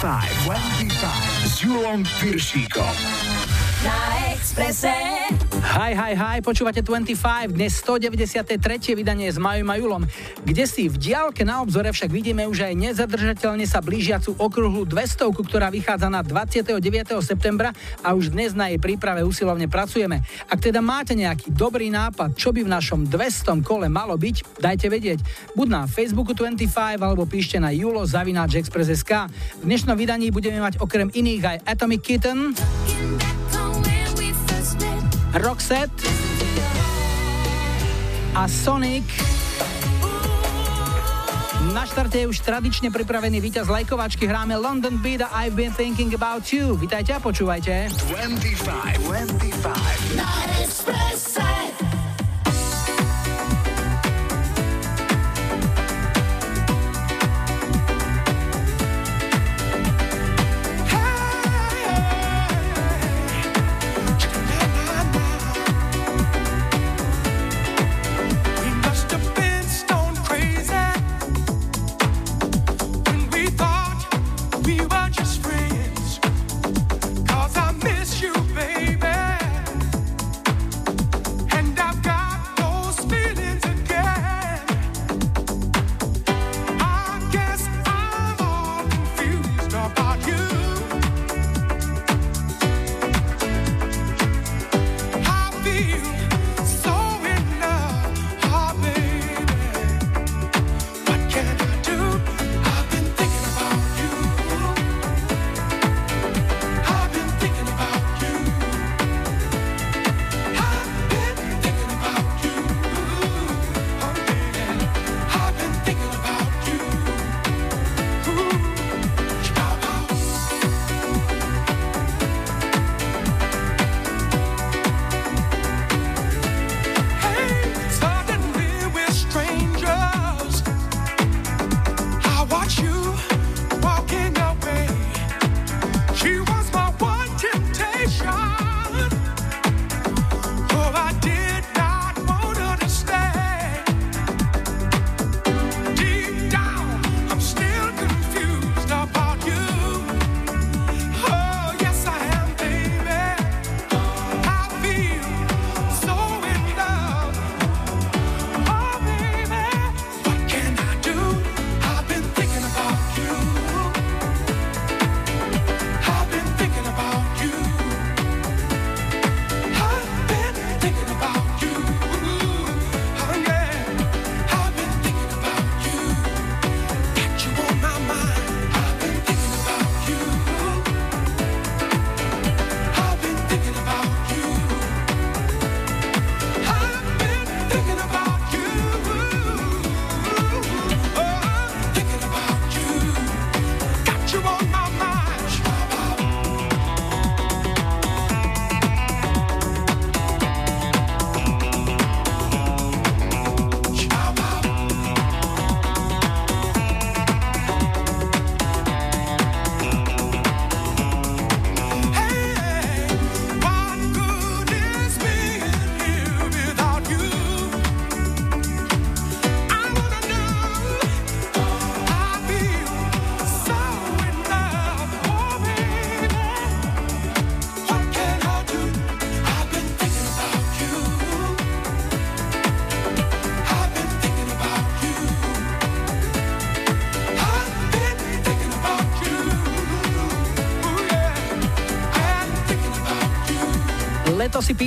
25, 25 s Julom Piršíkom. Na Exprese. Hi, hi, hi, počúvate 25, dnes 193. vydanie s Majom a Julom. Kde si v diálke na obzore však vidíme už aj nezadržateľne sa blížiacu okruhlu 200, ktorá vychádza na 29. septembra a už dnes na jej príprave usilovne pracujeme. Ak teda máte nejaký dobrý nápad, čo by v našom 200 kole malo byť, dajte vedieť. Buď na Facebooku 25 alebo píšte na julo.express.sk. V dnešnom vydaní budeme mať okrem iných aj Atomic Kitten, Roxette a Sonic. Na štarte je už tradične pripravený víťaz lajkovačky. Hráme London Beat a I've been thinking about you. Vítajte a počúvajte. 25, 25.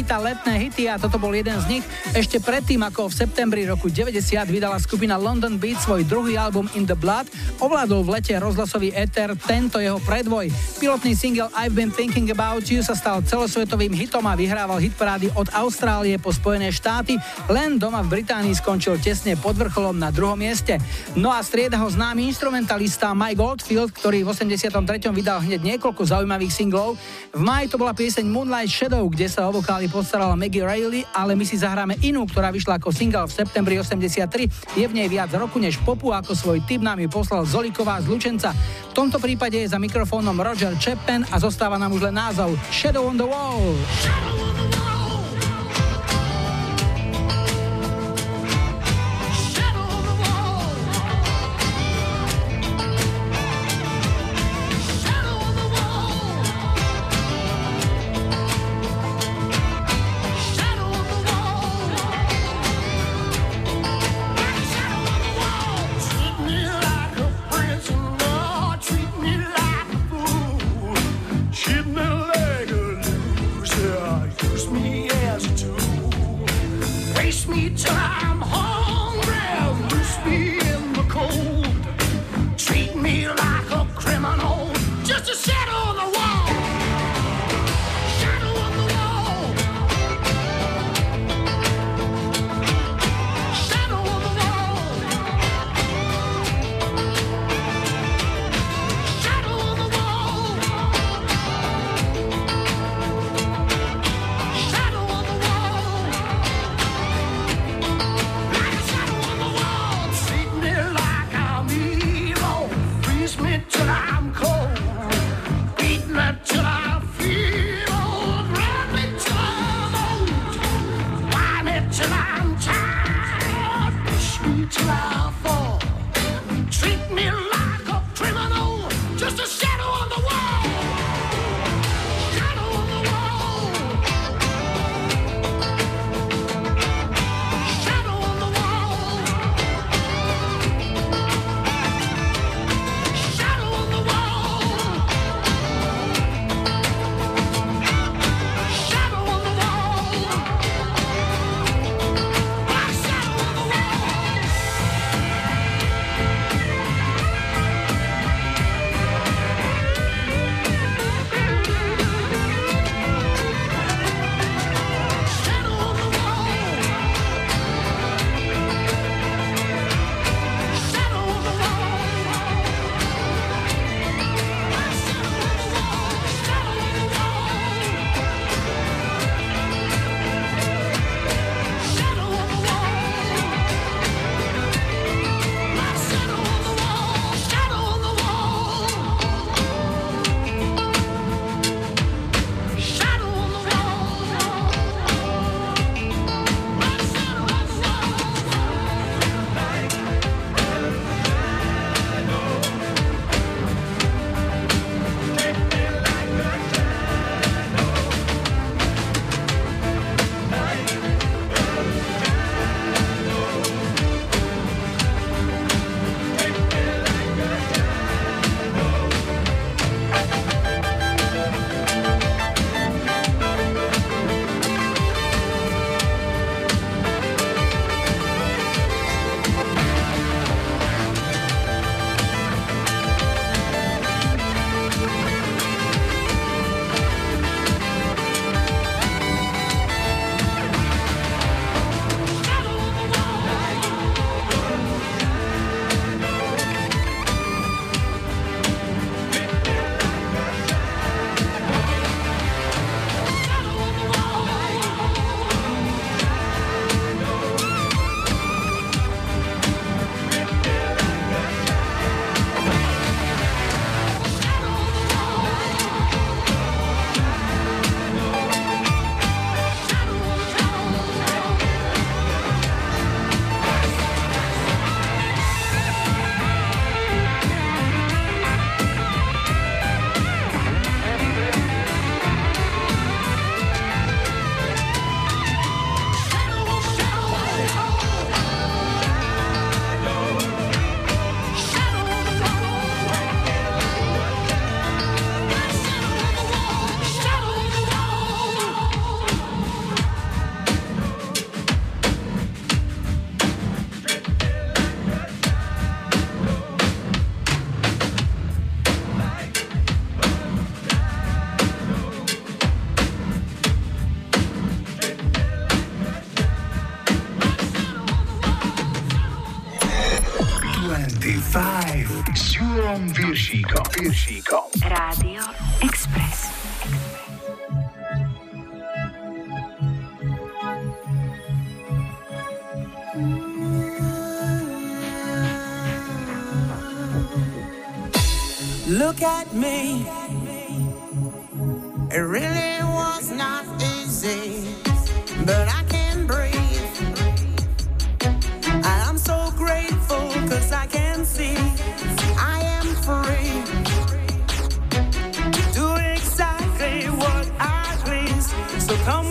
Na Exprese. Letné hity a toto bol jeden z nich. Ešte predtým, ako v septembri roku 90 vydala skupina London Beat svoj druhý album In the Blood, ovládol v lete rozhlasový éter tento jeho predvoj. Pilotný single I've Been Thinking About You sa stal celosvetovým hitom a vyhrával hitparády od Austrálie po Spojené štáty, len doma v Británii skončil tesne pod vrcholom na druhom mieste. No a strieda ho známy instrumentalista Mike Goldfield, ktorý v 83. vydal hneď niekoľko zaujímavých singlov. V maji to bola pieseň Moonlight Shadow, kde sa o vokály postarala Maggie Riley, ale my si zahráme inú, ktorá vyšla ako single v septembri 83. Je v nej viac roku než popu, ako svoj tip nám ju poslal Zoliková z Lučenca. V tomto prípade je za mikrofónom Roger Chapman a zostáva nám už len názov Shadow on the Wall. Shadow Virgin. So come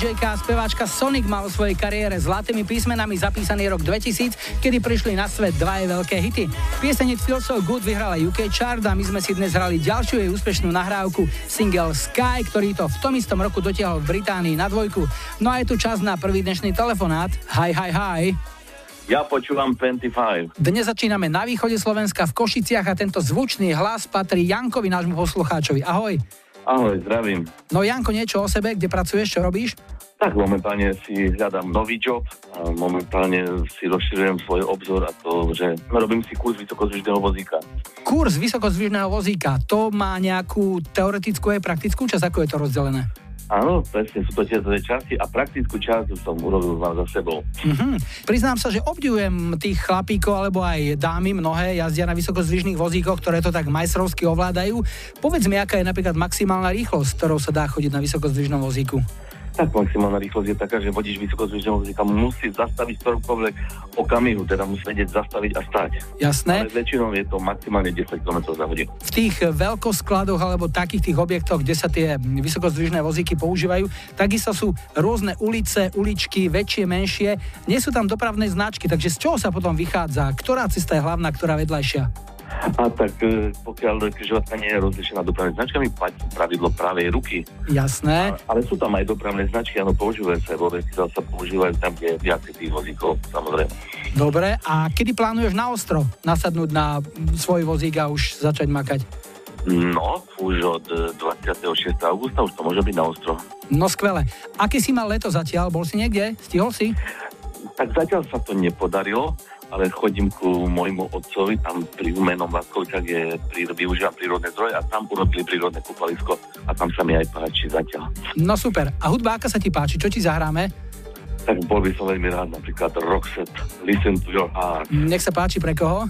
dj a speváčka Sonic má vo svojej kariére zlatými písmenami zapísaný rok 2000, kedy prišli na svet dva veľké hity. Pieseň It Feels So Good vyhrala UK chart a my sme si dnes hrali ďalšiu jej úspešnú nahrávku single Sky, ktorý to v tom istom roku dotiahol v Británii na dvojku. No a je tu čas na prvý dnešný telefonát. Hi, hi, hi. Ja počúvam 25. Dnes začíname na východe Slovenska v Košiciach a tento zvučný hlas patrí Jankovi, nášmu poslucháčovi. Ahoj. Ahoj, zdravím. No Janko, niečo o sebe, kde pracuješ, čo robíš? Tak momentálne si hľadám nový job a momentálne si rozširujem svoj obzor a to, že robím si kurz vysokozvyšného vozíka. Kurz vysokozvyšného vozíka, to má nejakú teoretickú a praktickú časť, ako je to rozdelené? Áno, presne sú to tie časti a praktickú časť som urobil vám za sebou. Mm-hmm. Priznám sa, že obdivujem tých chlapíkov alebo aj dámy mnohé jazdia na vysokozvyšných vozíkoch, ktoré to tak majstrovsky ovládajú. Povedz mi, aká je napríklad maximálna rýchlosť, ktorou sa dá chodiť na vysokozvyšnom vozíku tak maximálna rýchlosť je taká, že vodič vysokozvyšného vozíka musí zastaviť ktorókoľvek okamihu, teda musí vedieť zastaviť a stať. Jasné. Ale väčšinou je to maximálne 10 km za hodinu. V tých veľkoskladoch alebo takých tých objektoch, kde sa tie vysokozdvižné vozíky používajú, takisto sú rôzne ulice, uličky, väčšie, menšie. Nie sú tam dopravné značky, takže z čoho sa potom vychádza? Ktorá cesta je hlavná, ktorá vedľajšia? A tak e, pokiaľ križovatka nie je rozlišená dopravnými značkami, platí pravidlo pravej ruky. Jasné. A, ale sú tam aj dopravné značky, áno, používajú sa, vo sa používajú tam, kde je viac tých vozíkov, samozrejme. Dobre, a kedy plánuješ na ostro nasadnúť na svoj vozík a už začať makať? No, už od 26. E, augusta už to môže byť na ostro. No skvelé. Aké si mal leto zatiaľ? Bol si niekde? Stihol si? Tak zatiaľ sa to nepodarilo, ale chodím ku môjmu otcovi, tam pri umenom Váskovicách je, pri, využívam prírodné zdroje a tam urobili prírodné kúpalisko a tam sa mi aj páči zatiaľ. No super. A hudba, aká sa ti páči? Čo ti zahráme? Tak bol by som veľmi rád napríklad Roxette, Listen to your heart. Nech sa páči, pre koho?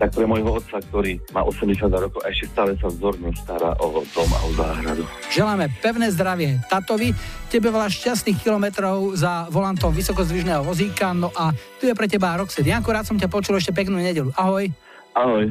Tak pre môjho otca, ktorý má 80 rokov a ešte stále sa vzorne stará o dom a o záhradu. Želáme pevné zdravie tatovi, tebe veľa šťastných kilometrov za volantom vysokozdvižného vozíka, no a tu je pre teba Roxet. Janko, rád som ťa počul ešte peknú nedelu. Ahoj. Ahoj.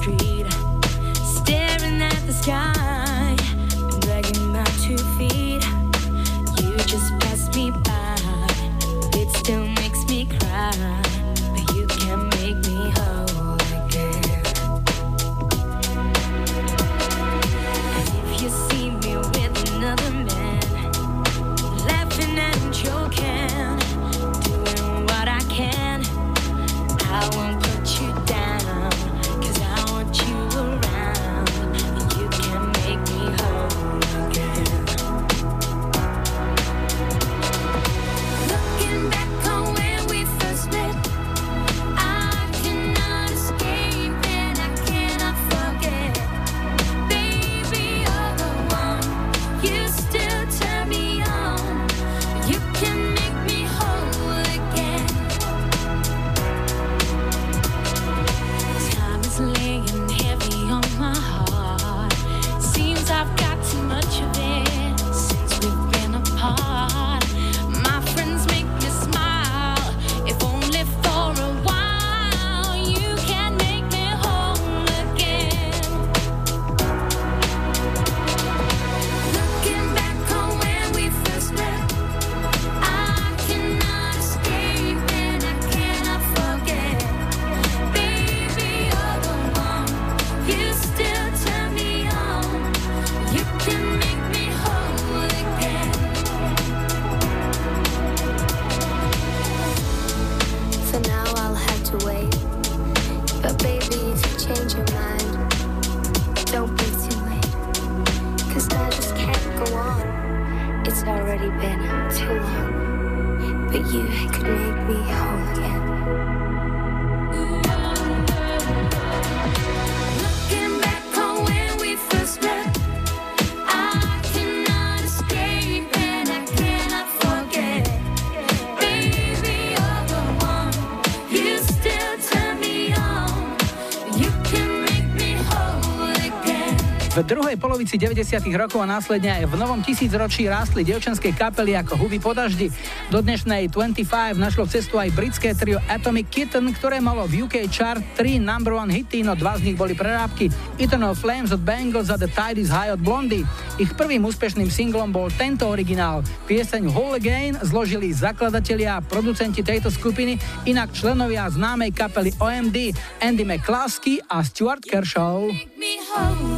street, staring at the sky. Polovici 90. rokov a následne aj v novom tisícročí rástli dievčenské kapely ako huby po daždi. Do dnešnej 25 našlo cestu aj britské trio Atomic Kitten, ktoré malo v UK chart 3 number one hity, no dva z nich boli prerábky. Eternal Flames od Bengals a The Tide is High od Blondie. Ich prvým úspešným singlom bol tento originál. Pieseň Whole Again zložili zakladatelia a producenti tejto skupiny, inak členovia známej kapely OMD Andy McCluskey a Stuart Kershaw. 25.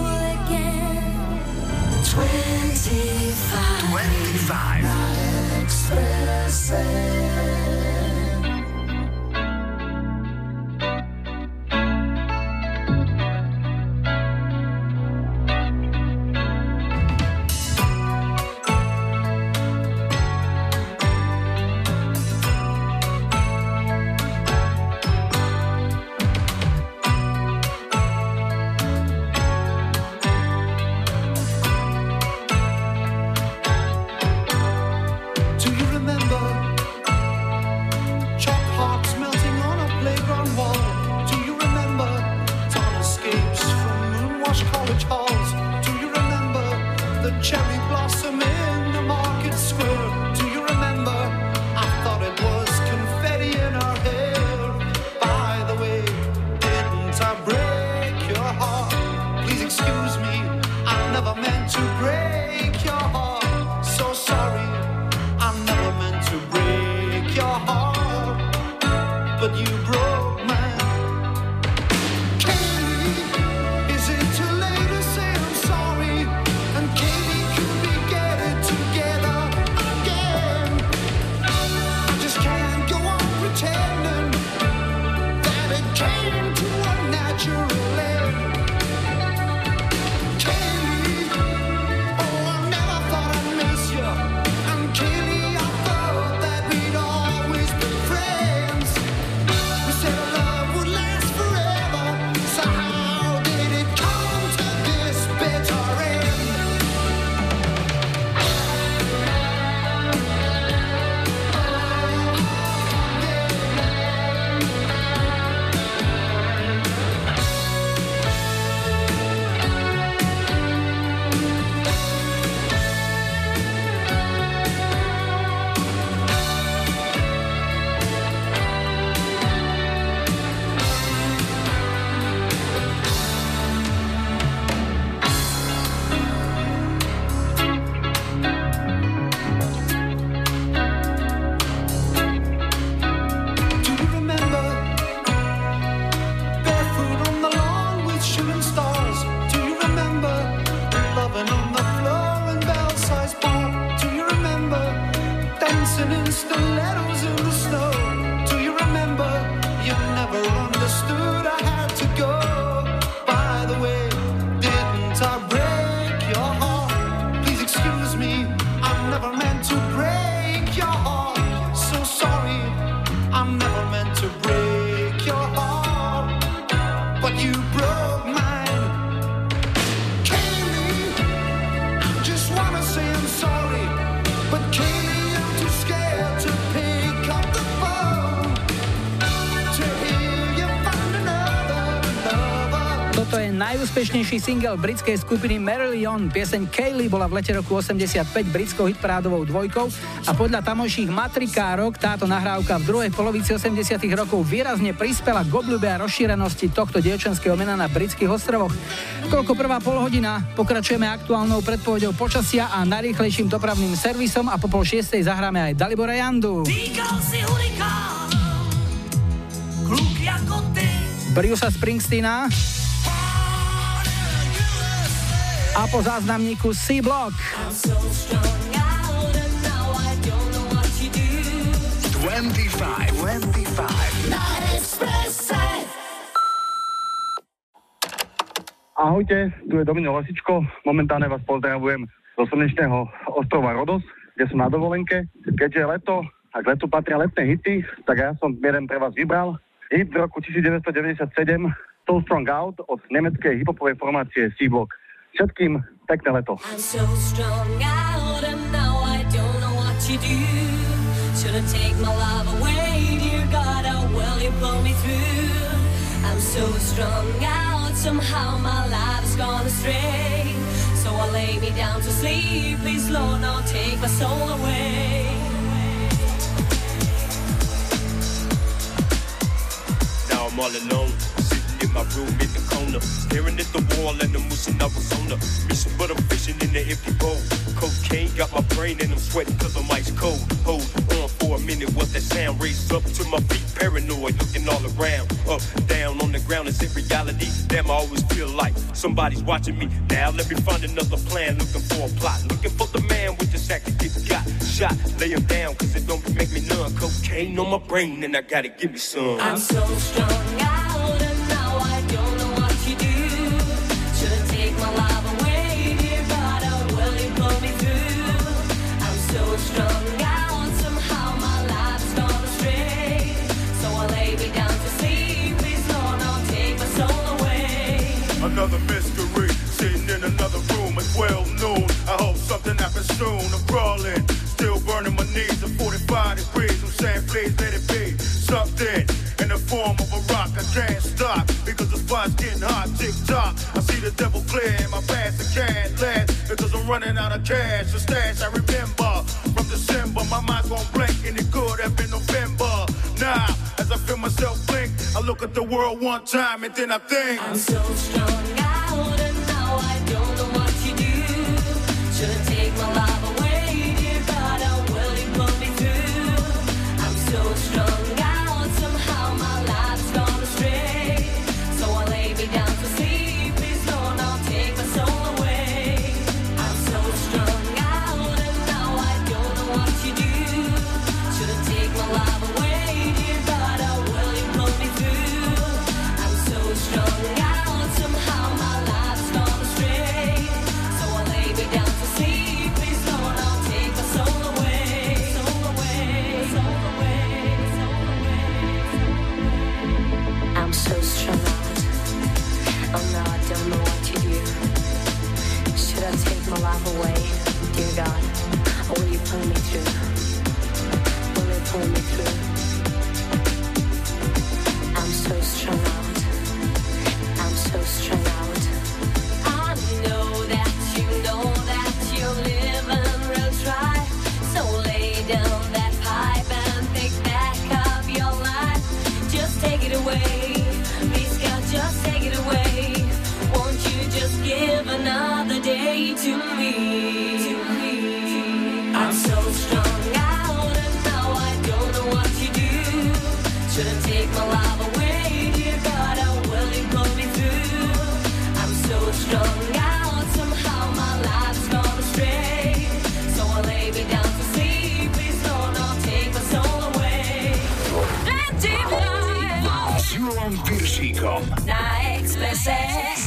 najúspešnejší single britskej skupiny Marillion. Pieseň Kaylee bola v lete roku 85 britskou hitprádovou dvojkou a podľa tamojších matrikárok táto nahrávka v druhej polovici 80 rokov výrazne prispela k obľube a rozšírenosti tohto dievčenského mena na britských ostrovoch. Koľko prvá polhodina, pokračujeme aktuálnou predpovedou počasia a najrýchlejším dopravným servisom a po pol šiestej zahráme aj Dalibora Jandu. Brusa Springsteena a po záznamníku C-Block. 25, 25. Ahojte, tu je Domino Lasičko. Momentálne vás pozdravujem zo slnečného ostrova Rodos, kde som na dovolenke. Keďže je leto a k letu patria letné hity, tak ja som jeden pre vás vybral. Hit z roku 1997 So Strong Out od nemeckej hipopovej formácie C-Block. Všetkým pekné leto. Should've take my life away, dear God, how well you pull me through. I'm so strung out, somehow my life's gone astray. So I lay me down to sleep, please Lord, don't take my soul away. Now I'm all alone in my room in the corner. Staring at the wall and I'm I on the mission, but I'm fishing in the empty bowl. Cocaine got my brain and I'm sweating cause I'm ice cold. Hold on for a minute, what that sound? Raised up to my feet, paranoid, looking all around. Up, down, on the ground, is it reality? Damn, I always feel like somebody's watching me. Now let me find another plan, looking for a plot. Looking for the man with the sack that get got shot. Lay him down cause it don't make me numb. Cocaine on my brain and I gotta give me some. I'm so strong, out Another mystery, sitting in another room. at well known. I hope something happens soon. I'm crawling, still burning my knees at 45 degrees. I'm saying, please let it be something in the form of a rock. I can't stop because the spot's getting hot. Tick tock, I see the devil clear in my past. I can't last because I'm running out of cash. The stash I remember from December. My mind's gone blank and it could have been November. Now, as I feel myself blink, I look at the world one time and then I think I'm so strong out and now I don't know what to do. Should take my life to me, I'm so strong out and now I don't know what to do. Shouldn't take my life away, dear God, how will you pull me through? I'm so strong out, somehow my life's gone astray. So I lay me down to sleep, please Lord, not take my soul away. Let deep life. Na Express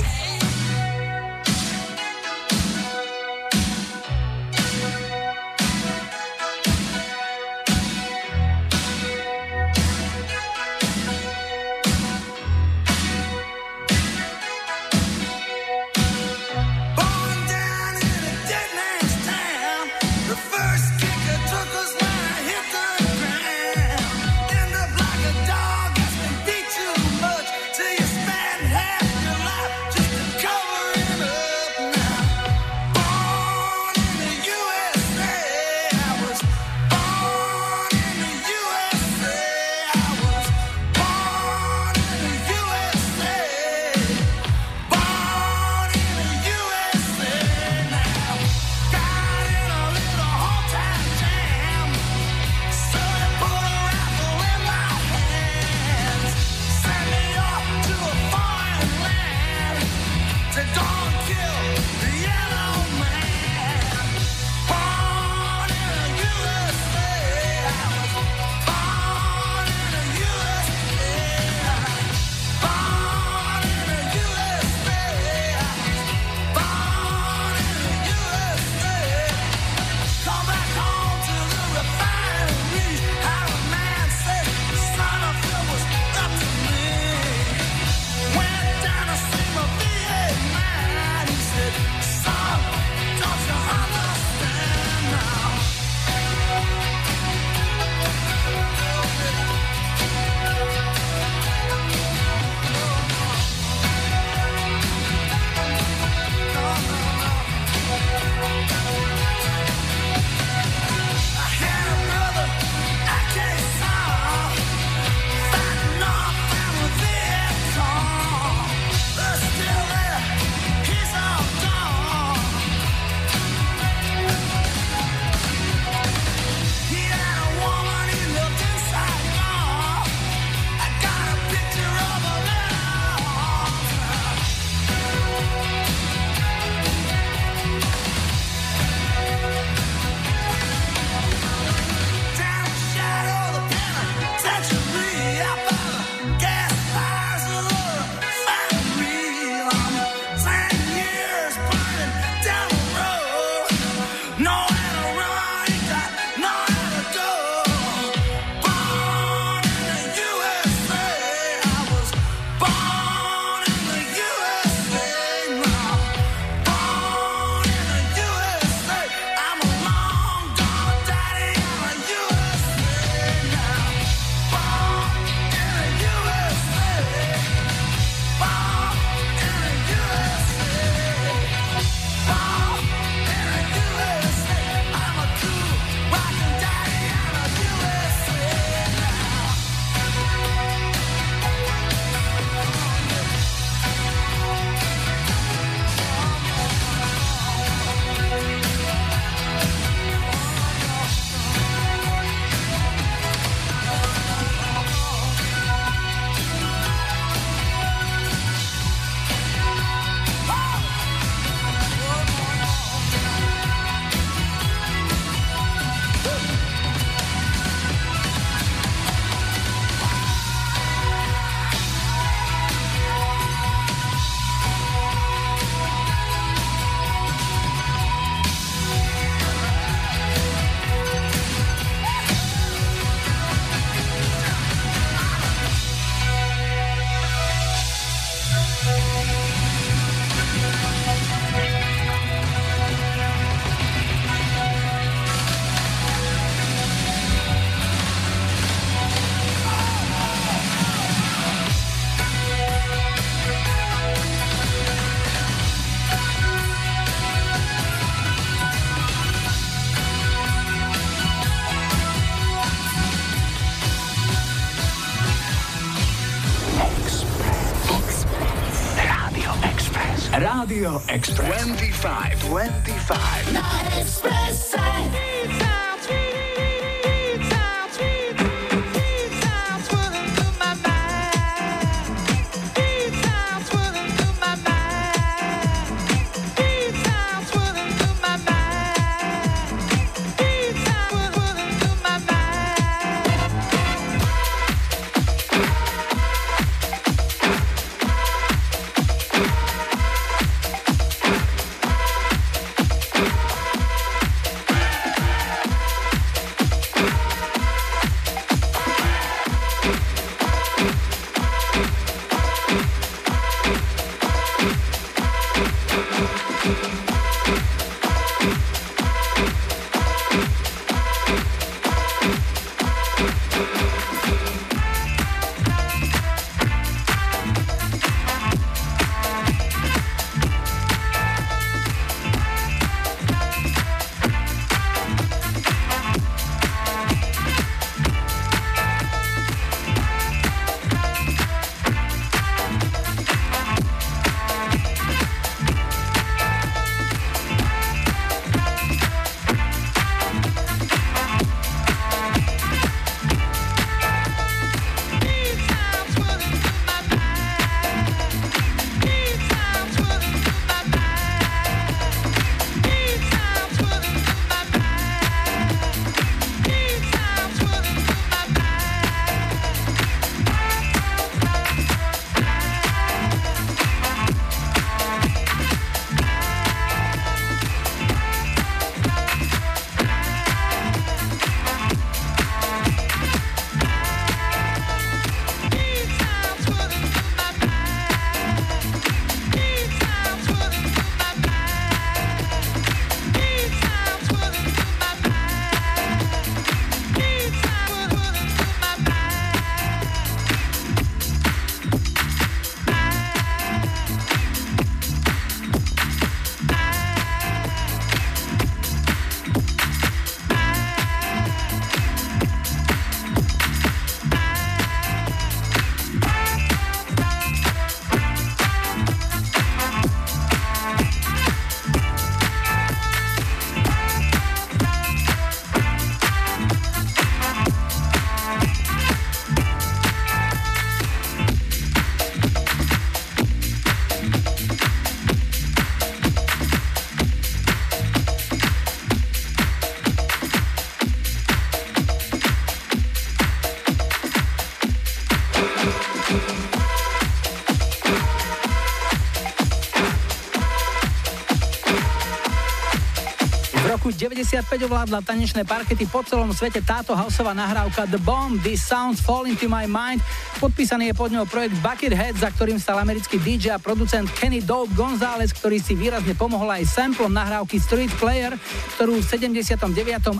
95 ovládla tanečné parkety po celom svete táto houseová nahrávka The Bomb, This Sounds Fall Into My Mind. Podpísaný je pod ňou projekt Buckethead, za ktorým stal americký DJ a producent Kenny Dope González, ktorý si výrazne pomohol aj samplom nahrávky Street Player, ktorú v 79.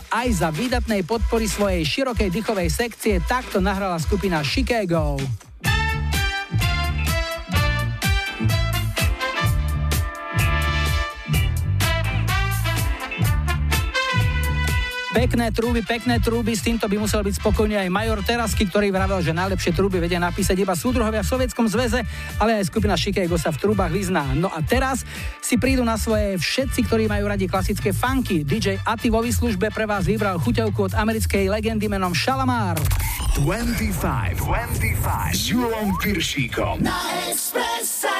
aj za výdatnej podpory svojej širokej dychovej sekcie takto nahrala skupina Chicago. Pekné trúby, pekné trúby, s týmto by musel byť spokojný aj major Terasky, ktorý vravel, že najlepšie trúby vedia napísať iba súdruhovia v Sovietskom zväze, ale aj skupina Chicago sa v trúbach vyzná. No a teraz si prídu na svoje všetci, ktorí majú radi klasické funky. DJ Ati vo výslužbe pre vás vybral chuťovku od americkej legendy menom Shalamar. 25, 25 s Julom Piršíkom. Na Expresse.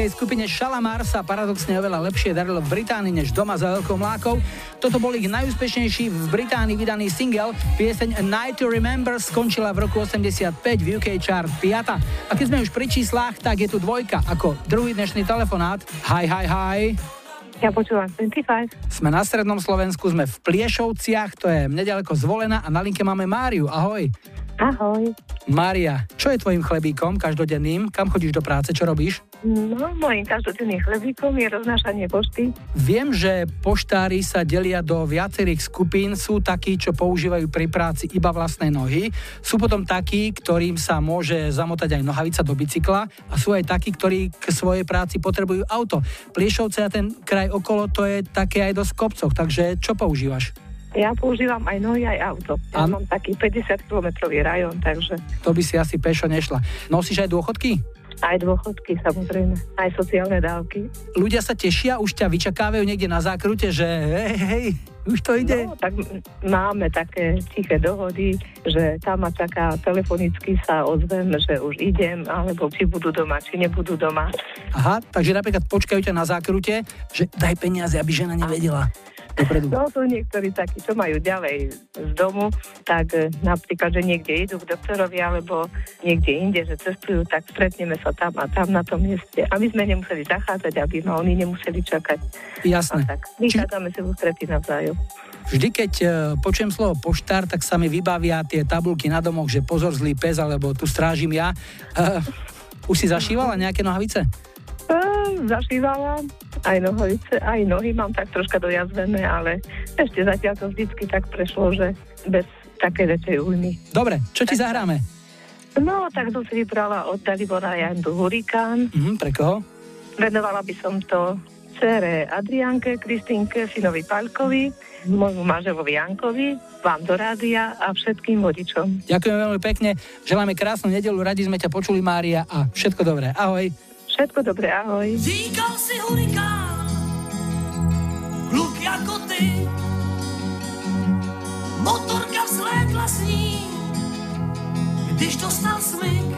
Americkej skupine Shalamar sa paradoxne oveľa lepšie darilo v Británii než doma za veľkou mlákou. Toto bol ich najúspešnejší v Británii vydaný single. Pieseň A Night to Remember skončila v roku 85 v UK chart 5. A keď sme už pri číslach, tak je tu dvojka ako druhý dnešný telefonát. Hi, hi, hi. Ja počúvam 25. Sme na strednom Slovensku, sme v Pliešovciach, to je nedaleko zvolená a na linke máme Máriu. Ahoj. Ahoj. Mária, čo je tvojim chlebíkom každodenným? Kam chodíš do práce? Čo robíš? No, môjim každodenným chlebíkom je roznášanie pošty. Viem, že poštári sa delia do viacerých skupín. Sú takí, čo používajú pri práci iba vlastné nohy. Sú potom takí, ktorým sa môže zamotať aj nohavica do bicykla. A sú aj takí, ktorí k svojej práci potrebujú auto. Pliešovce a ten kraj okolo to je také aj dosť kopcoch. Takže čo používaš? Ja používam aj nohy, aj auto. Ja Áno. mám taký 50-kilometrový rajón, takže To by si asi pešo nešla. Nosíš aj dôchodky? Aj dôchodky samozrejme, aj sociálne dávky. Ľudia sa tešia, už ťa vyčakávajú niekde na zákrute, že hej, hej, už to ide. No, tak máme také tiché dohody, že tam ma čaká telefonicky sa ozvem, že už idem, alebo či budú doma, či nebudú doma. Aha, takže napríklad počkajú ťa na zákrute, že daj peniaze, aby žena nevedela. Dopredu. No sú niektorí takí, čo majú ďalej z domu, tak e, napríklad, že niekde idú k doktorovi alebo niekde inde, že cestujú, tak stretneme sa tam a tam na tom mieste. Aby sme nemuseli zachádzať, aby ma oni nemuseli čakať. Jasné. A tak vychádzame si v ústretí navzájom. Vždy, keď e, počujem slovo poštár, tak sa mi vybavia tie tabulky na domoch, že pozor zlý pes, alebo tu strážim ja. Uh, už si zašívala nejaké nohavice? Zašívala aj nohovice, aj nohy mám tak troška dojazvené, ale ešte zatiaľ to vždycky tak prešlo, že bez také väčšej újmy. Dobre, čo ti zahráme? No, tak som si vybrala od Dalibora Jandu Hurikán. Mhm, pre koho? Venovala by som to cere Adrianke, Kristínke, synovi Paľkovi, môjmu manželovi Jankovi, vám do rádia a všetkým vodičom. Ďakujem veľmi pekne, želáme krásnu nedelu, radi sme ťa počuli, Mária, a všetko dobré. Ahoj. Všetko dobré, ahoj. Říkal si hurikán, kluk jako ty, motorka vzlétla s ním, když dostal smyk.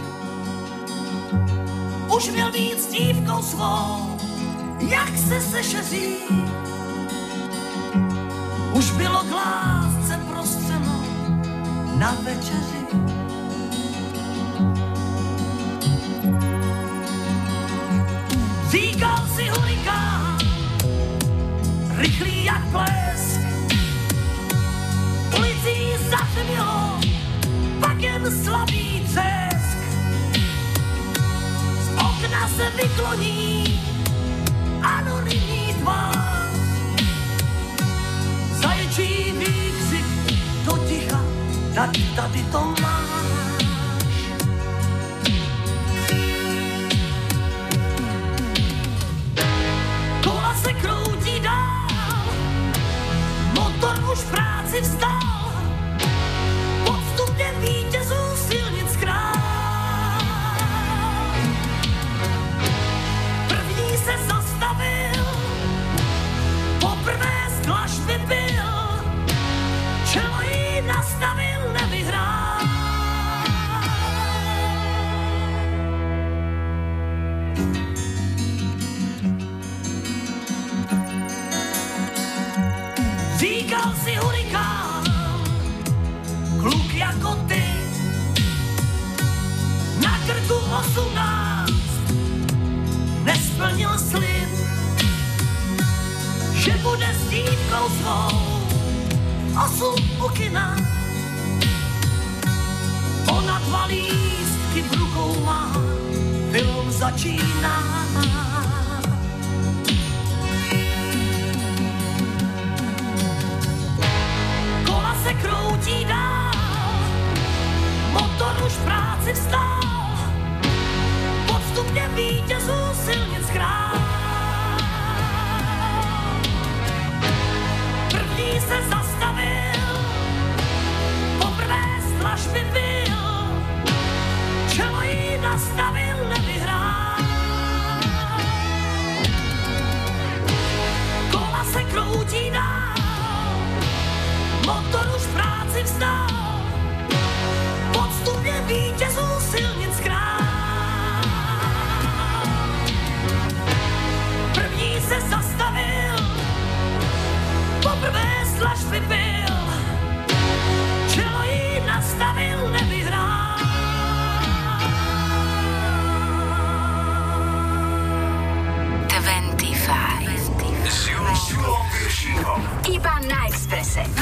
Už měl být s dívkou svou, jak se sešeří. Už bylo k lásce prostřeno na večeři. Říkal si hurikán, rychlý jak blesk. Ulicí zatmělo, pak jen slabý třesk. Z okna se vykloní anonymní tvář. Zaječí výkřik do ticha, tady, tady to máš. Motor už v práci si hurikán, kluk jako ty, na krku osmnáct, nesplnil slib, že bude s dívkou svou. Osm u kina. Ona dva lístky v rukou má, film začíná. Kroutí dál, motor už v práci vstál, podstupně vítězů silnic král. První se zastavil, poprvé z dlažby byl, čelo jí nastavil, nevyhrál. Kola se kroutí dál, motor už v noci vzdal. Podstupne vítězů silnic král. První se zastavil, poprvé slaž vypil, čelo jí nastavil, nevyhrál. Iba na Expresse.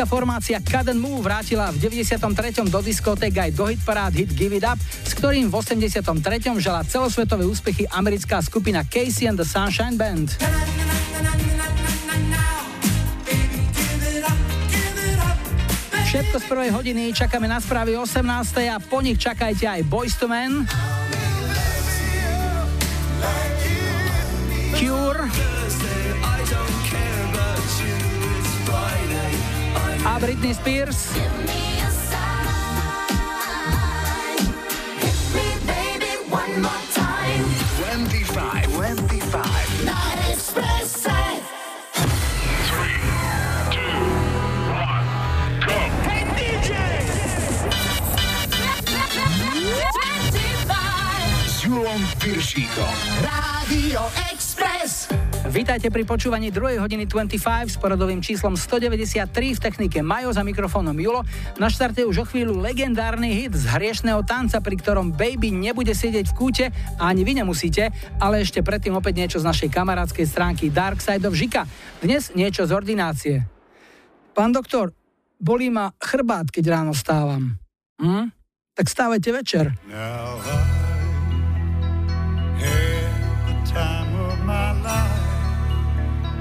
Dánska formácia Cut and vrátila v 93. do diskoték aj do hitparád hit Give It Up, s ktorým v 83. žala celosvetové úspechy americká skupina Casey and the Sunshine Band. Všetko z prvej hodiny, čakáme na správy 18. a po nich čakajte aj Boys to Men, Britney Spears. Vítajte pri počúvaní 2. hodiny 25 s poradovým číslom 193 v technike Majo za mikrofónom Julo. Na štarte už o chvíľu legendárny hit z hriešného tanca, pri ktorom Baby nebude sedieť v kúte a ani vy nemusíte, ale ešte predtým opäť niečo z našej kamarádskej stránky Dark Side of Žika. Dnes niečo z ordinácie. Pán doktor, bolí ma chrbát, keď ráno stávam. Hm? Tak stávajte večer. Now,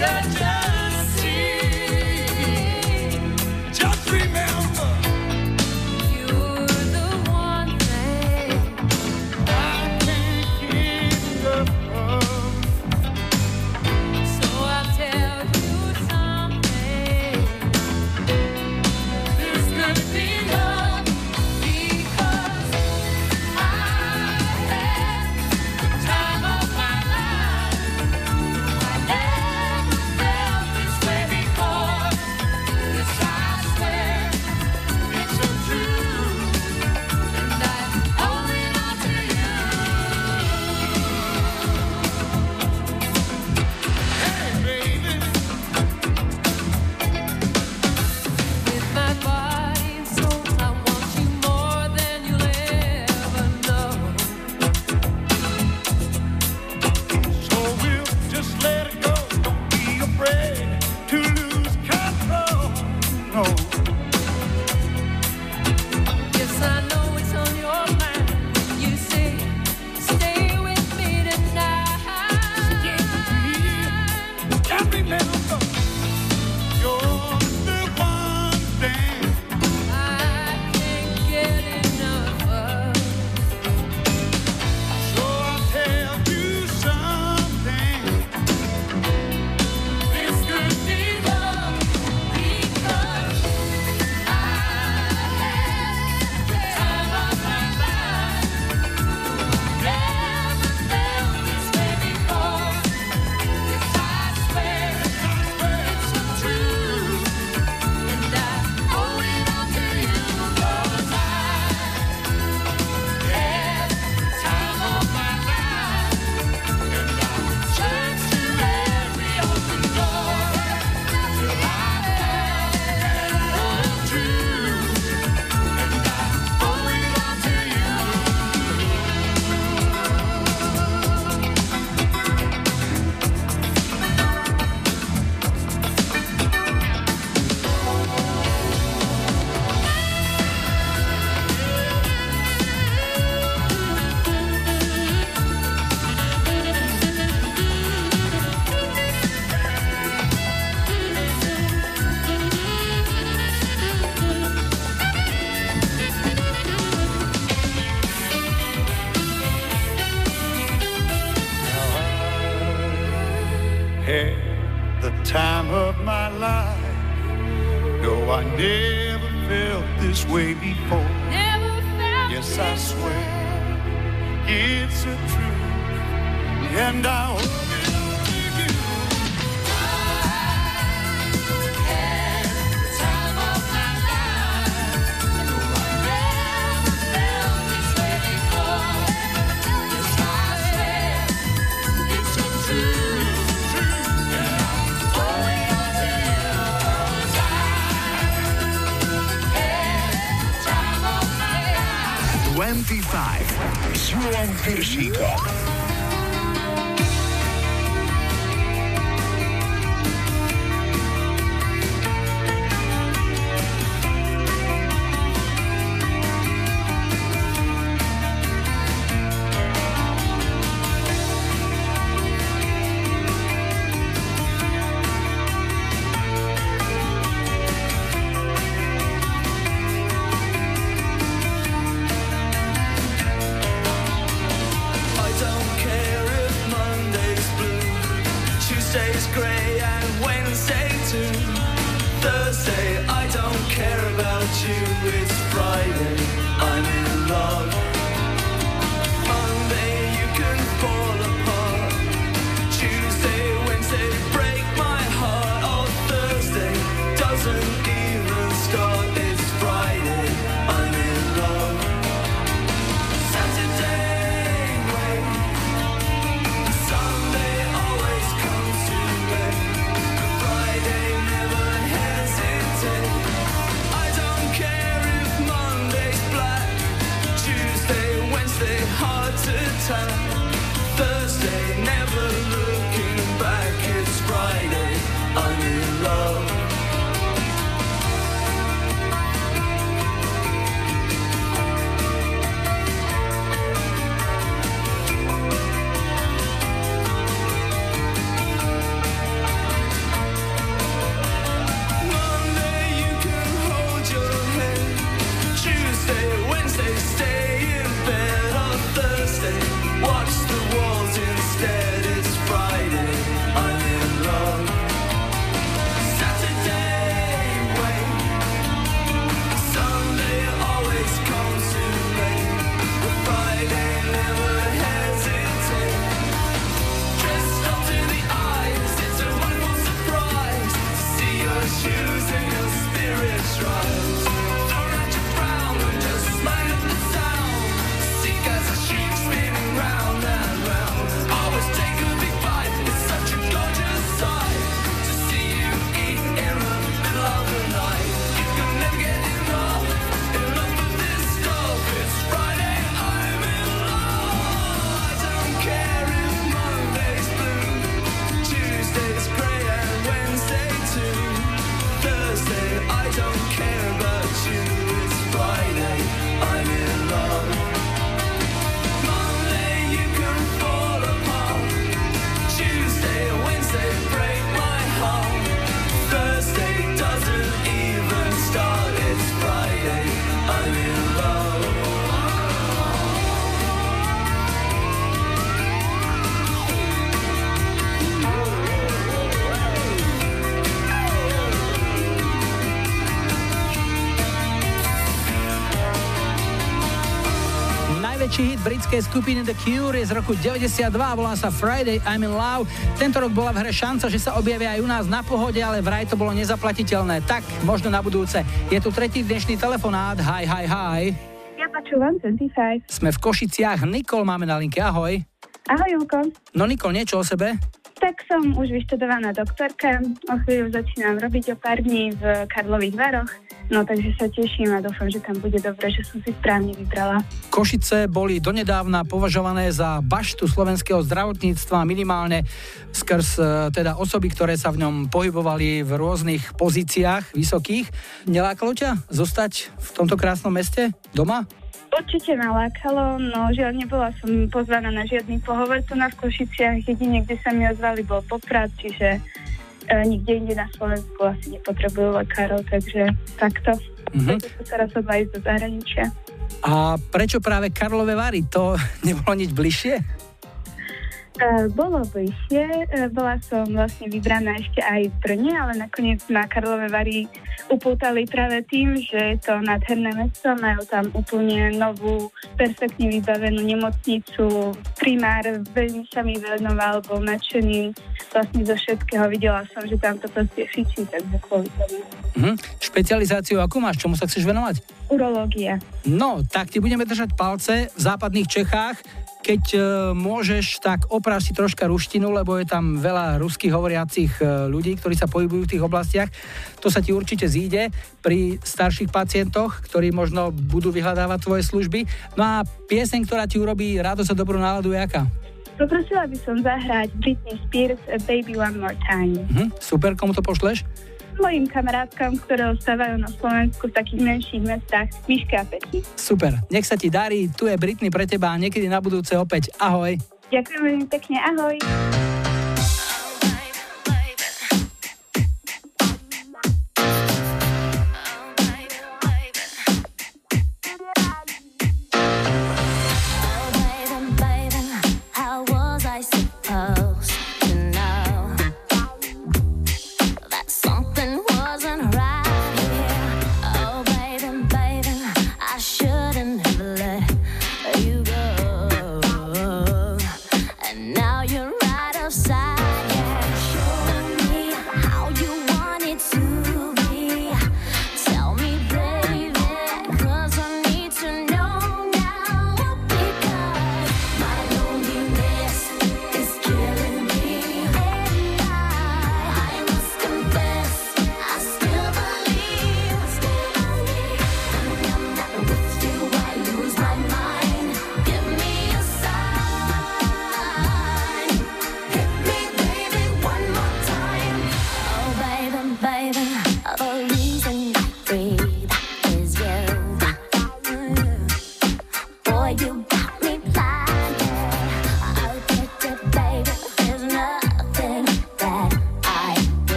a job. Britskej skupiny The Cure je z roku 92 a volá sa Friday I'm in Love. Tento rok bola v hre šanca, že sa objavia aj u nás na pohode, ale vraj to bolo nezaplatiteľné. Tak, možno na budúce. Je tu tretí dnešný telefonát. Hi, hi, hi. Ja počúvam 25. Sme v Košiciach. Nikol máme na linke. Ahoj. Ahoj, Julko. No Nikol, niečo o sebe? Tak som už vyštudovaná doktorka. O chvíľu začínam robiť o pár dní v Karlových Varoch. No takže sa teším a dúfam, že tam bude dobre, že som si správne vybrala. Košice boli donedávna považované za baštu slovenského zdravotníctva minimálne skrz e, teda osoby, ktoré sa v ňom pohybovali v rôznych pozíciách vysokých. Nelákalo ťa zostať v tomto krásnom meste doma? Určite ma lákalo, no žiaľ nebola som pozvaná na žiadny pohovor tu na v Košiciach. Jedine, kde sa mi ozvali, bol Poprad, čiže nikde inde na Slovensku asi nepotrebujú lekárov, takže takto. Mhm. Som sa rozhodla ísť do zahraničia. A prečo práve Karlové Vary? To nebolo nič bližšie? E, bolo bližšie, e, bola som vlastne vybraná ešte aj v Brne, ale nakoniec ma Karlové Vary upútali práve tým, že je to nádherné mesto, majú tam úplne novú, perfektne vybavenú nemocnicu. Primár veľmi sa mi venoval, bol nadšený vlastne zo všetkého. Videla som, že tam to proste fičí, takže kvôli tomu. Mhm. Špecializáciu akú máš? Čomu sa chceš venovať? Urológia. No, tak ti budeme držať palce v západných Čechách. Keď e, môžeš, tak opráš si troška ruštinu, lebo je tam veľa ruských hovoriacich e, ľudí, ktorí sa pohybujú v tých oblastiach. To sa ti určite zíde pri starších pacientoch, ktorí možno budú vyhľadávať tvoje služby. No a pieseň, ktorá ti urobí radosť a dobrú náladu, je aká? Poprosila by som zahrať Britney Spears a Baby One More Time. Mhm, super, komu to pošleš? Mojim kamarátkam, ktoré ostávajú na Slovensku v takých menších mestách, Miške a Peti. Super, nech sa ti darí, tu je Britney pre teba a niekedy na budúce opäť. Ahoj. Ďakujem veľmi pekne, ahoj.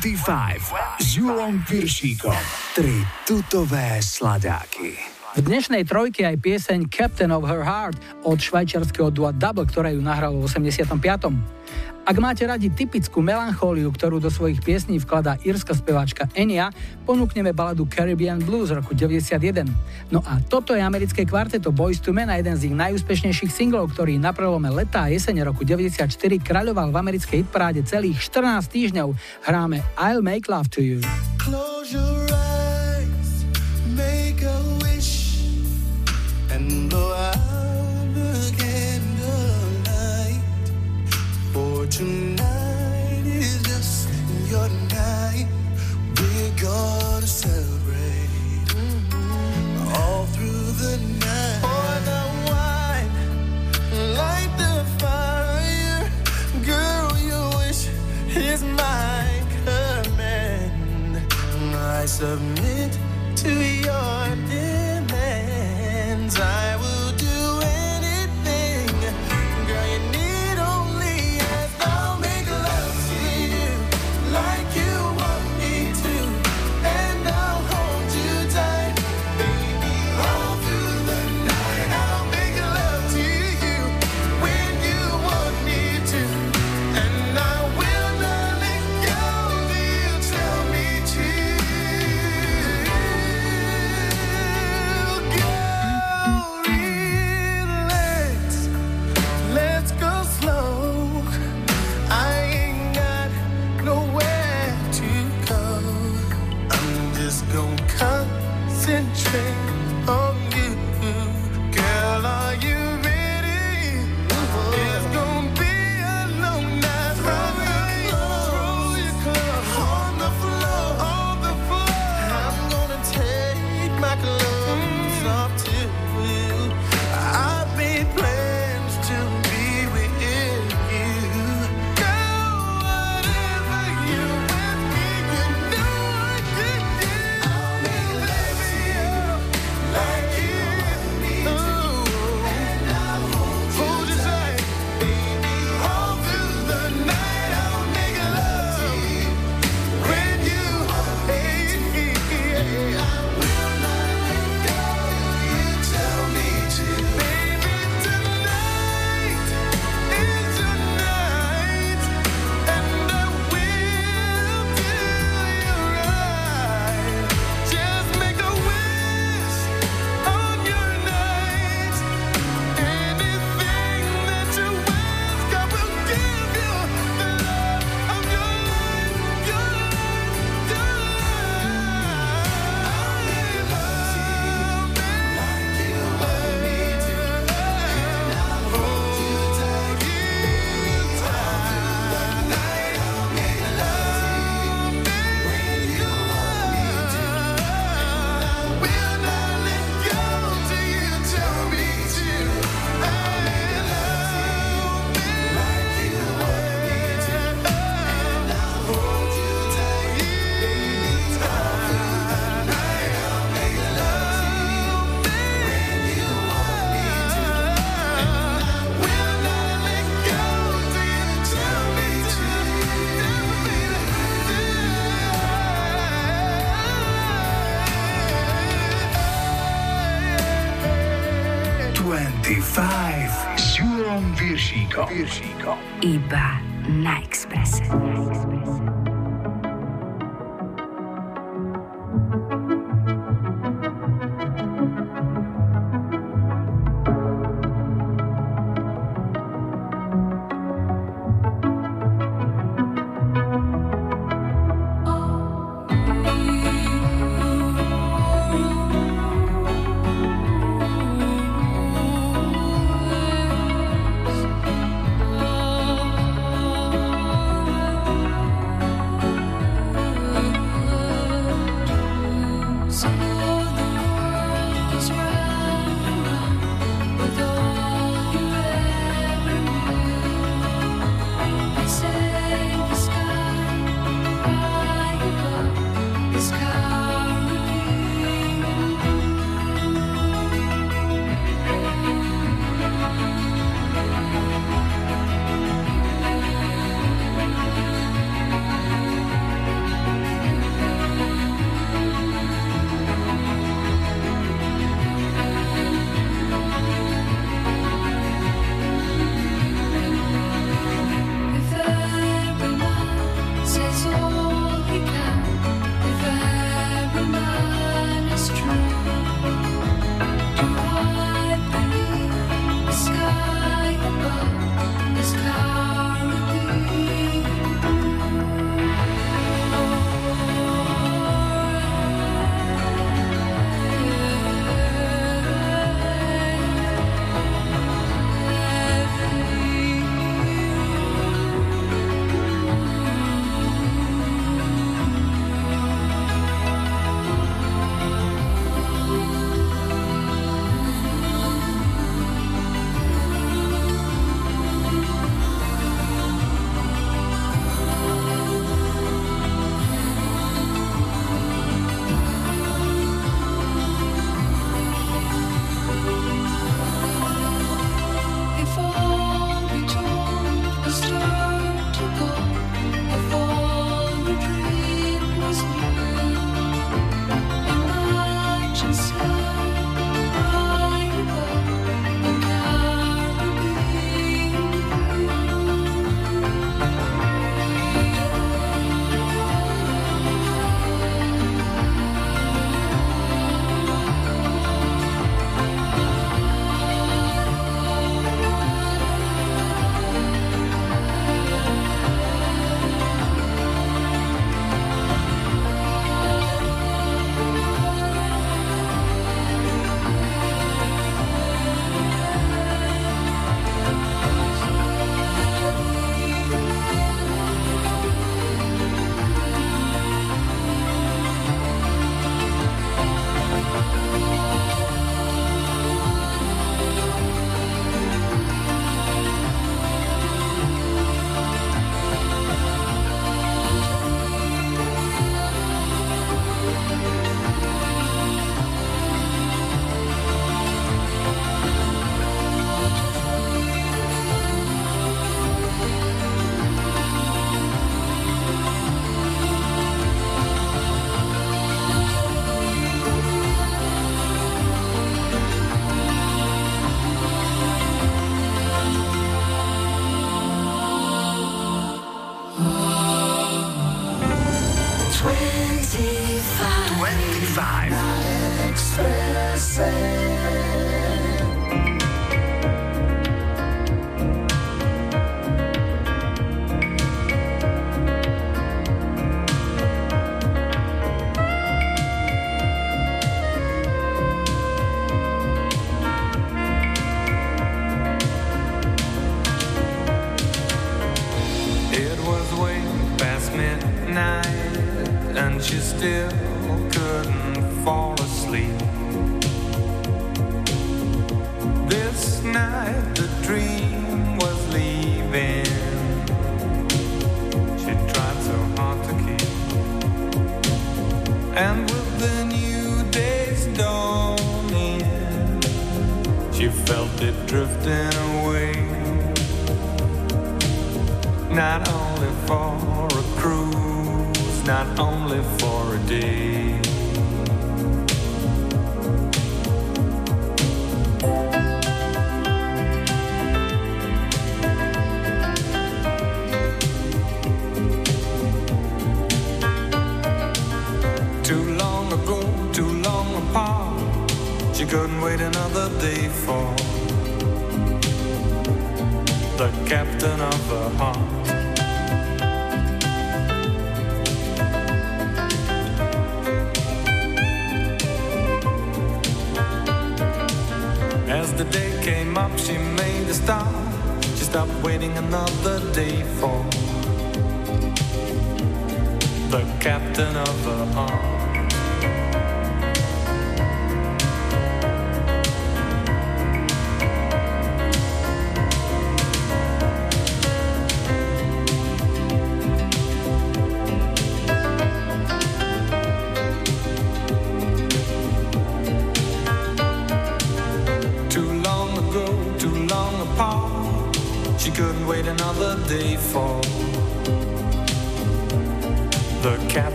25 s Julom Piršíkom. Tri tutové sladáky. V dnešnej trojke aj pieseň Captain of Her Heart od švajčiarského dua Double, ktoré ju nahral v 85. Ak máte radi typickú melanchóliu, ktorú do svojich piesní vkladá írska speváčka Enya, ponúkneme baladu Caribbean Blues roku 91. No a toto je americké kvarteto Boys to Men a jeden z ich najúspešnejších singlov, ktorý na prelome leta a jesene roku 94 kráľoval v americkej hitparáde celých 14 týždňov. Hráme I'll Make Love to You. Close your eyes, Tonight is just your night. We're gonna celebrate all through the night. Pour the wine, light the fire. Girl, your wish is my command. I submit to your demands. Piršíkom. Iba na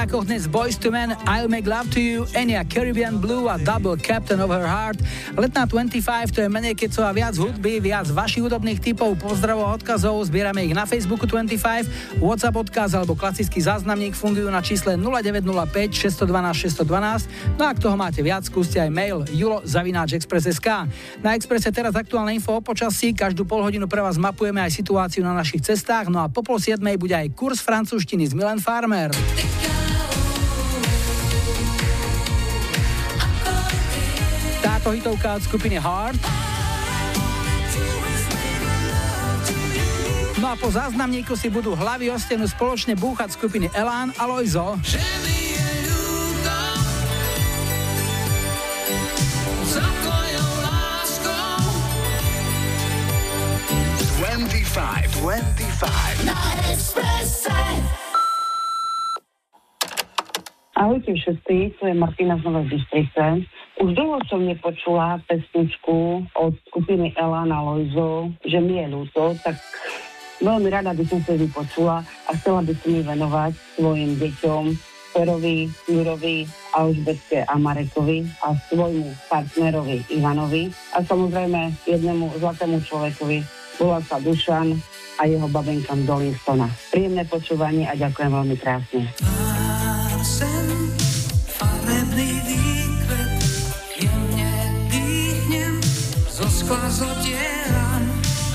slaďákoch dnes Boys to Men, I'll Make Love to You, Enya Caribbean Blue a Double Captain of Her Heart. Letná 25, to je menej kecov a viac hudby, viac vašich hudobných typov, pozdravov a odkazov, zbierame ich na Facebooku 25, WhatsApp odkaz alebo klasický záznamník fungujú na čísle 0905 612 612, no a ak toho máte viac, skúste aj mail julo zavináč Express.sk. Na Expresse teraz aktuálne info o počasí, každú pol hodinu pre vás mapujeme aj situáciu na našich cestách, no a po pol siedmej bude aj kurz francúzštiny z Milan Farmer. Táto hitovka od skupiny Heart. No a po záznamníku si budú hlavy o stenu spoločne búchať skupiny Elán a Lojzo. 25, 25. Na Expresse. Ahojte všetci, tu je Martina z Novej Bystrice. Už dlho som nepočula pesničku od skupiny Elana Lojzo, že mi je ľúto, tak veľmi rada by som ju vypočula a chcela by som ju venovať svojim deťom, Perovi, Jurovi, Alžbetke a Marekovi a svojmu partnerovi Ivanovi a samozrejme jednému zlatému človekovi, volá sa Dušan a jeho babenkám do Linstona. Príjemné počúvanie a ďakujem veľmi krásne. Zo skla zodieram.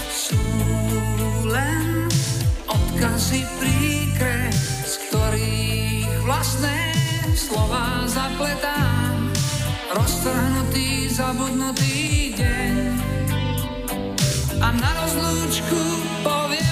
Sú len odkazy príkre, z ktorých vlastné slova zapletám. Roztrhnutý, zabudnutý deň a na rozlúčku poviem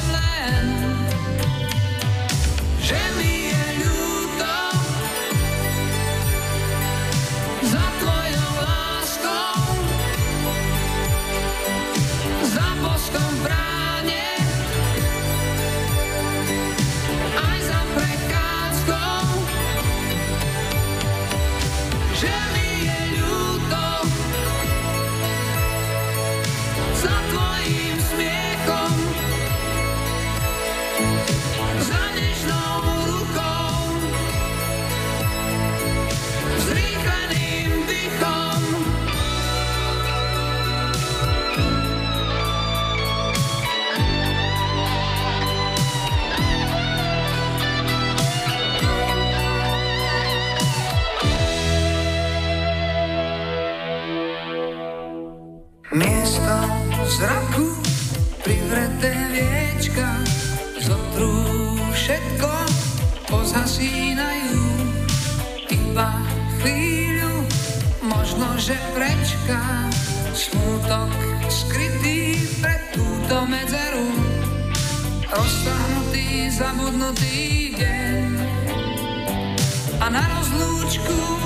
zabudnutý deň a na rozlúčku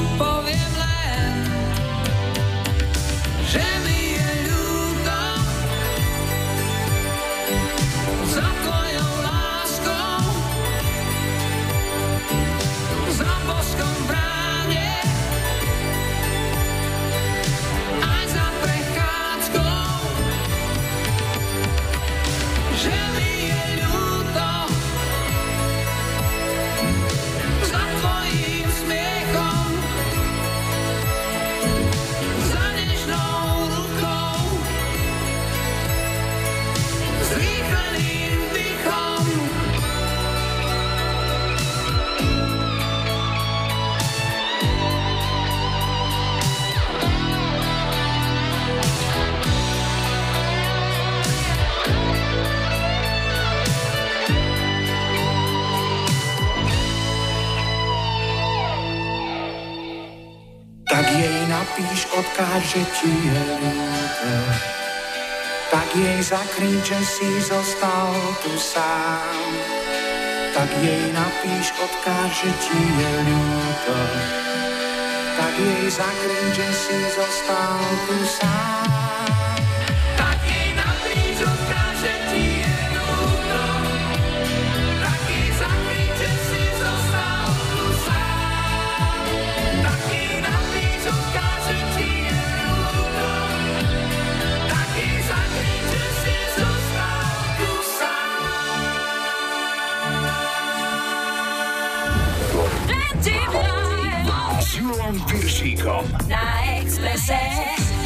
že ti je ľúto. Tak jej zakryť, že si zostal tu sám. Tak jej napíš, odkáž, že ti je ľúto. Tak jej zakryť, že si zostal tu sám. Piršíkom. Na Expresse.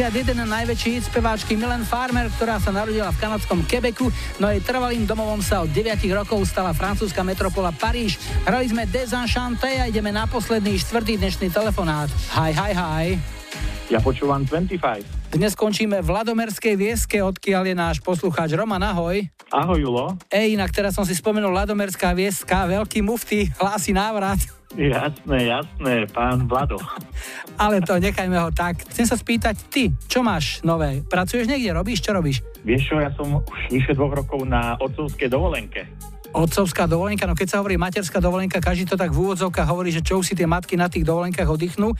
61 najväčší hit speváčky Milan Farmer, ktorá sa narodila v kanadskom Quebecu, no jej trvalým domovom sa od 9 rokov stala francúzska metropola Paríž. Hrali sme Desenchanté a ideme na posledný štvrtý dnešný telefonát. Hi, hi, hi. Ja počúvam 25. Dnes skončíme v Ladomerskej Vieske, odkiaľ je náš poslucháč Roman, ahoj. Ahoj, Julo. Ej, inak teraz som si spomenul Ladomerská Vieska, veľký mufty hlási návrat. Jasné, jasné, pán Vlado. Ale to nechajme ho tak. Chcem sa spýtať, ty, čo máš nové? Pracuješ niekde, robíš, čo robíš? Vieš čo, ja som už vyše dvoch rokov na otcovskej dovolenke. Otcovská dovolenka, no keď sa hovorí materská dovolenka, každý to tak v úvodzovkách hovorí, že čo už si tie matky na tých dovolenkách oddychnú.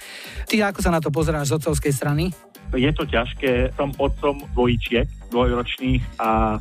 Ty ako sa na to pozeráš z otcovskej strany? Je to ťažké, som otcom dvojičiek, dvojročných a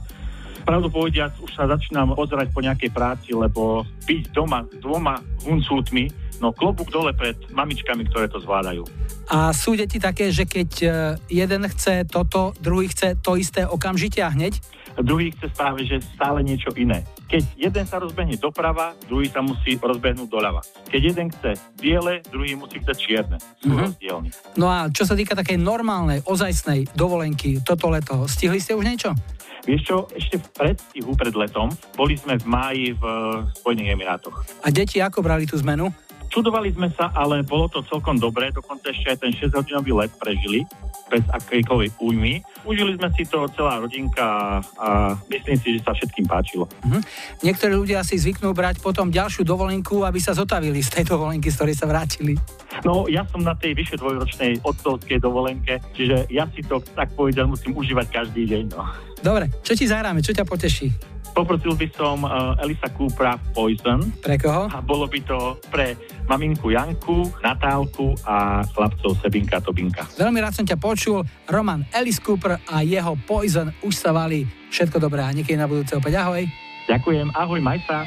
pravdu povediac už sa začínam pozerať po nejakej práci, lebo byť doma s dvoma huncútmi, no klobúk dole pred mamičkami, ktoré to zvládajú. A sú deti také, že keď e, jeden chce toto, druhý chce to isté okamžite a hneď? Druhý chce práve, že stále niečo iné. Keď jeden sa rozbehne doprava, druhý sa musí rozbehnúť doľava. Keď jeden chce biele, druhý musí chce čierne. Sú Mhm. rozdielni. No a čo sa týka takej normálnej, ozajstnej dovolenky, toto leto, stihli ste už niečo? Vieš čo, ešte v predstihu pred letom boli sme v máji v Spojených Emirátoch. A deti ako brali tú zmenu? Čudovali sme sa, ale bolo to celkom dobré, dokonca ešte aj ten 6-hodinový let prežili bez akejkoľvek újmy. Užili sme si to celá rodinka a myslím si, že sa všetkým páčilo. Mhm. Niektorí ľudia si zvyknú brať potom ďalšiu dovolenku, aby sa zotavili z tej dovolenky, z ktorej sa vrátili. No, ja som na tej vyše dvojročnej otcovskej dovolenke, čiže ja si to tak povedať musím užívať každý deň. No. Dobre, čo ti zahráme, čo ťa poteší? Poprosil by som uh, Elisa Coopera Poison. Pre koho? A bolo by to pre maminku Janku, Natálku a chlapcov Sebinka Tobinka. Veľmi rád som ťa počul. Roman Alice Cooper a jeho Poison už sa valí. Všetko dobré a niekedy na budúce opäť. Ahoj. Ďakujem, ahoj, maj sa.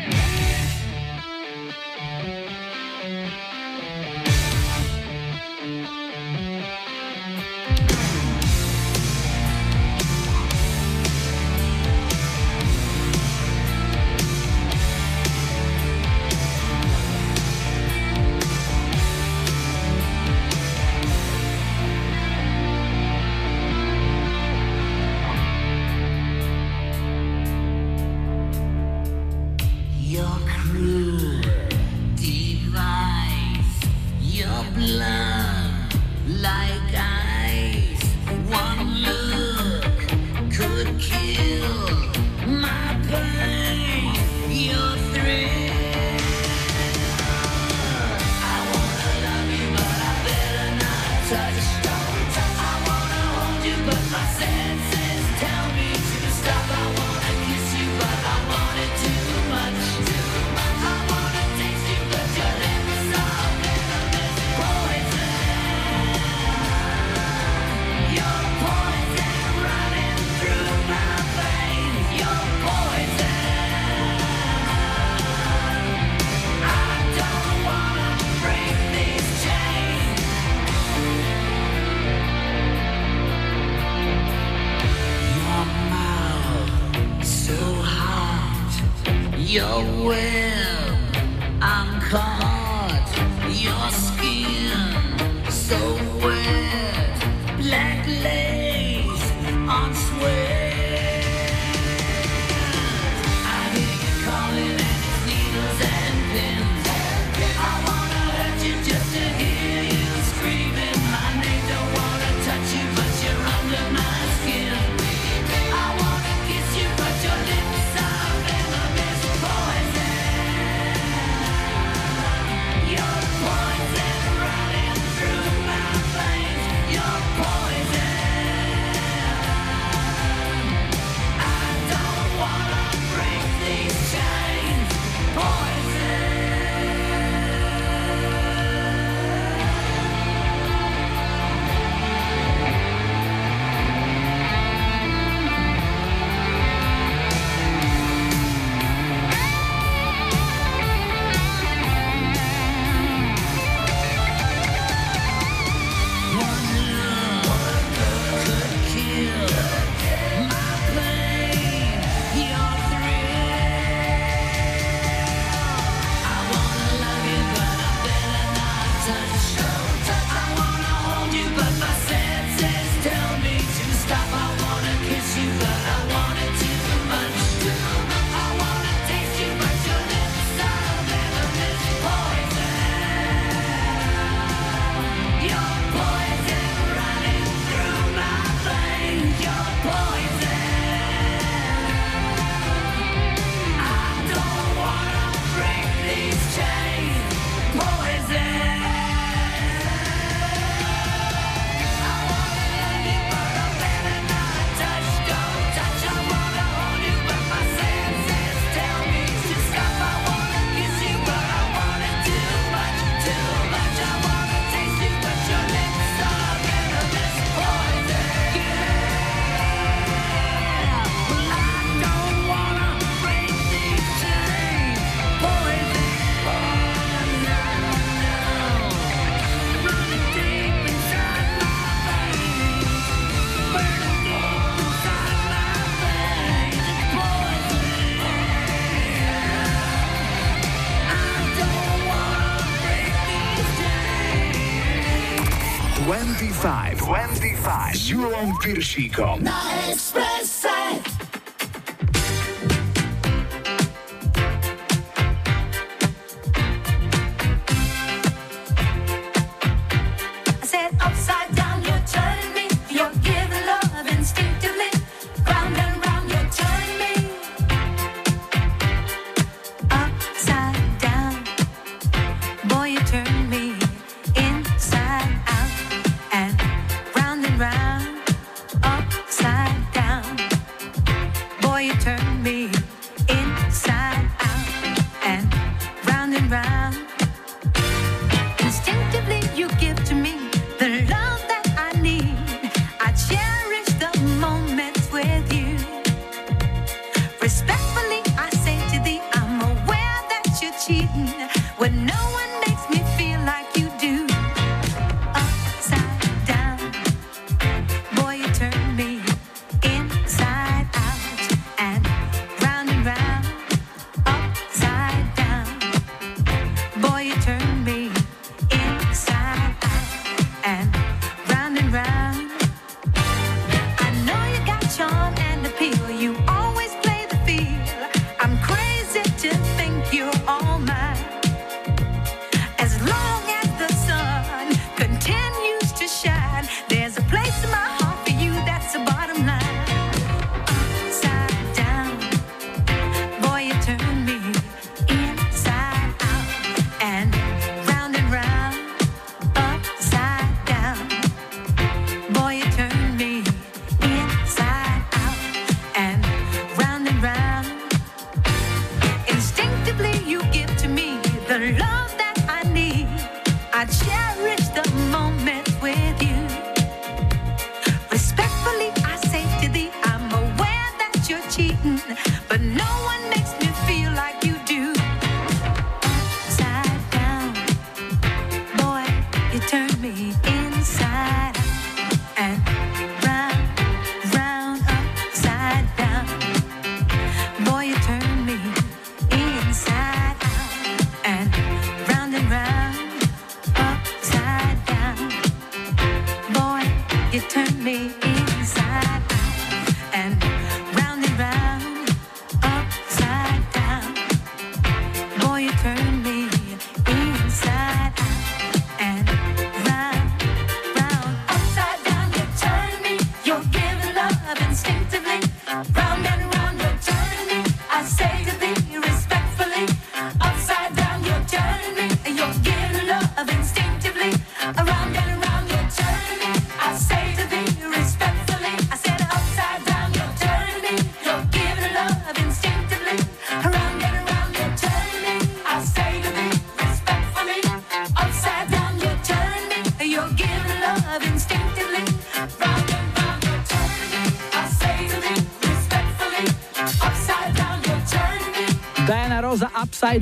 Piršíkom. Na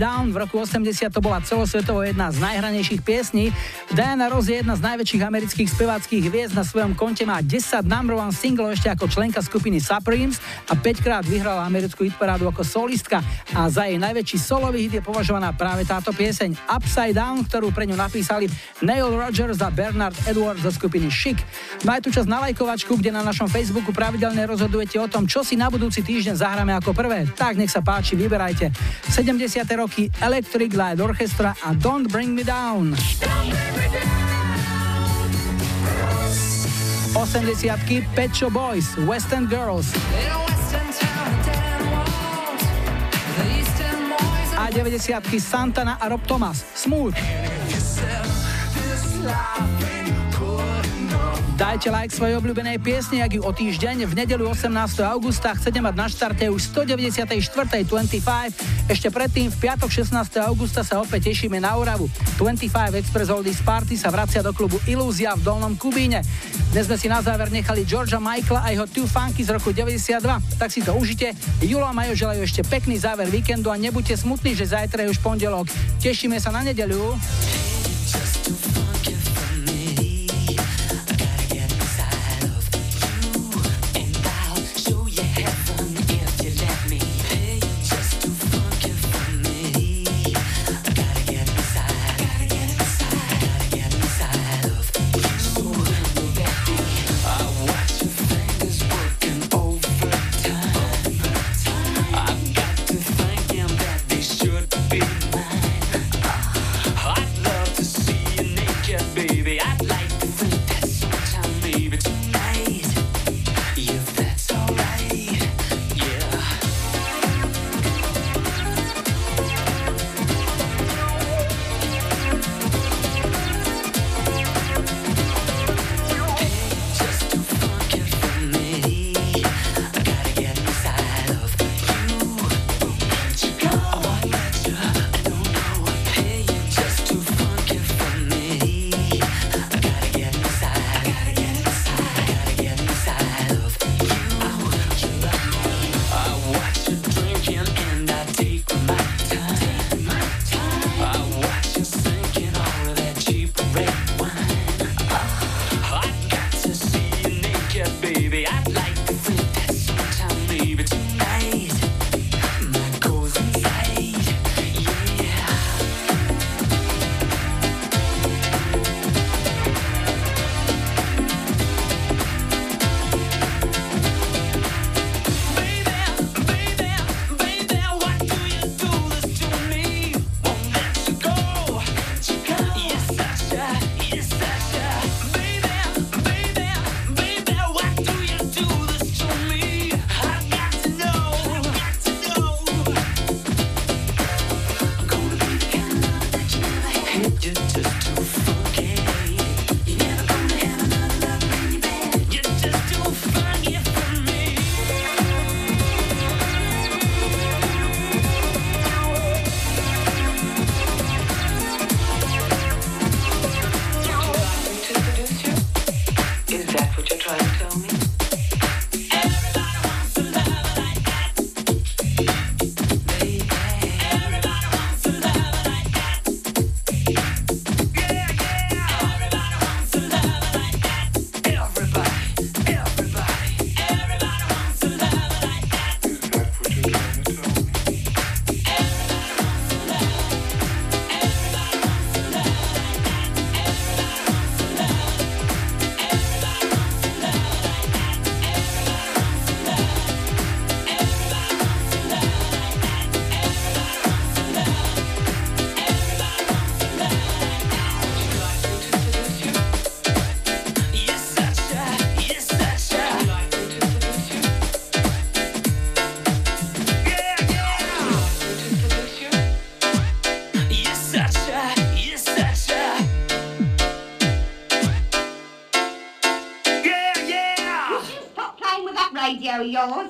Down v roku 80 to bola celosvetovo jedna z najhranejších piesní. Diana Ross je jedna z najväčších amerických speváckých hviezd. Na svojom konte má 10 number one single ešte ako členka skupiny Supremes a 5 krát vyhrala americkú hitparádu ako solistka a za jej najväčší solový hit je považovaná práve táto pieseň Upside Down, ktorú pre ňu napísali Neil Rogers a Bernard Edwards zo skupiny Chic. Aj tu čas na lajkovačku, kde na našom Facebooku pravidelne rozhodujete o tom, čo si na budúci týždeň zahráme ako prvé. Tak nech sa páči, vyberajte. 70. roky Electric Light Orchestra a Don't Bring Me Down. 80. Pet Shop Boys, West End Girls. A 90. Santana a Rob Thomas, Smooth. Dajte like svojej obľúbenej piesne, ak ju o týždeň v nedelu 18. augusta chcete mať na štarte už 194. 25. Ešte predtým v piatok 16. augusta sa opäť tešíme na Oravu. 25 Express Oldies Party sa vracia do klubu Ilúzia v Dolnom Kubíne. Dnes sme si na záver nechali Georgia Michaela a jeho Two Funky z roku 92. Tak si to užite. Julo a Majo želajú ešte pekný záver víkendu a nebuďte smutní, že zajtra je už pondelok. Tešíme sa na nedeľu. yo,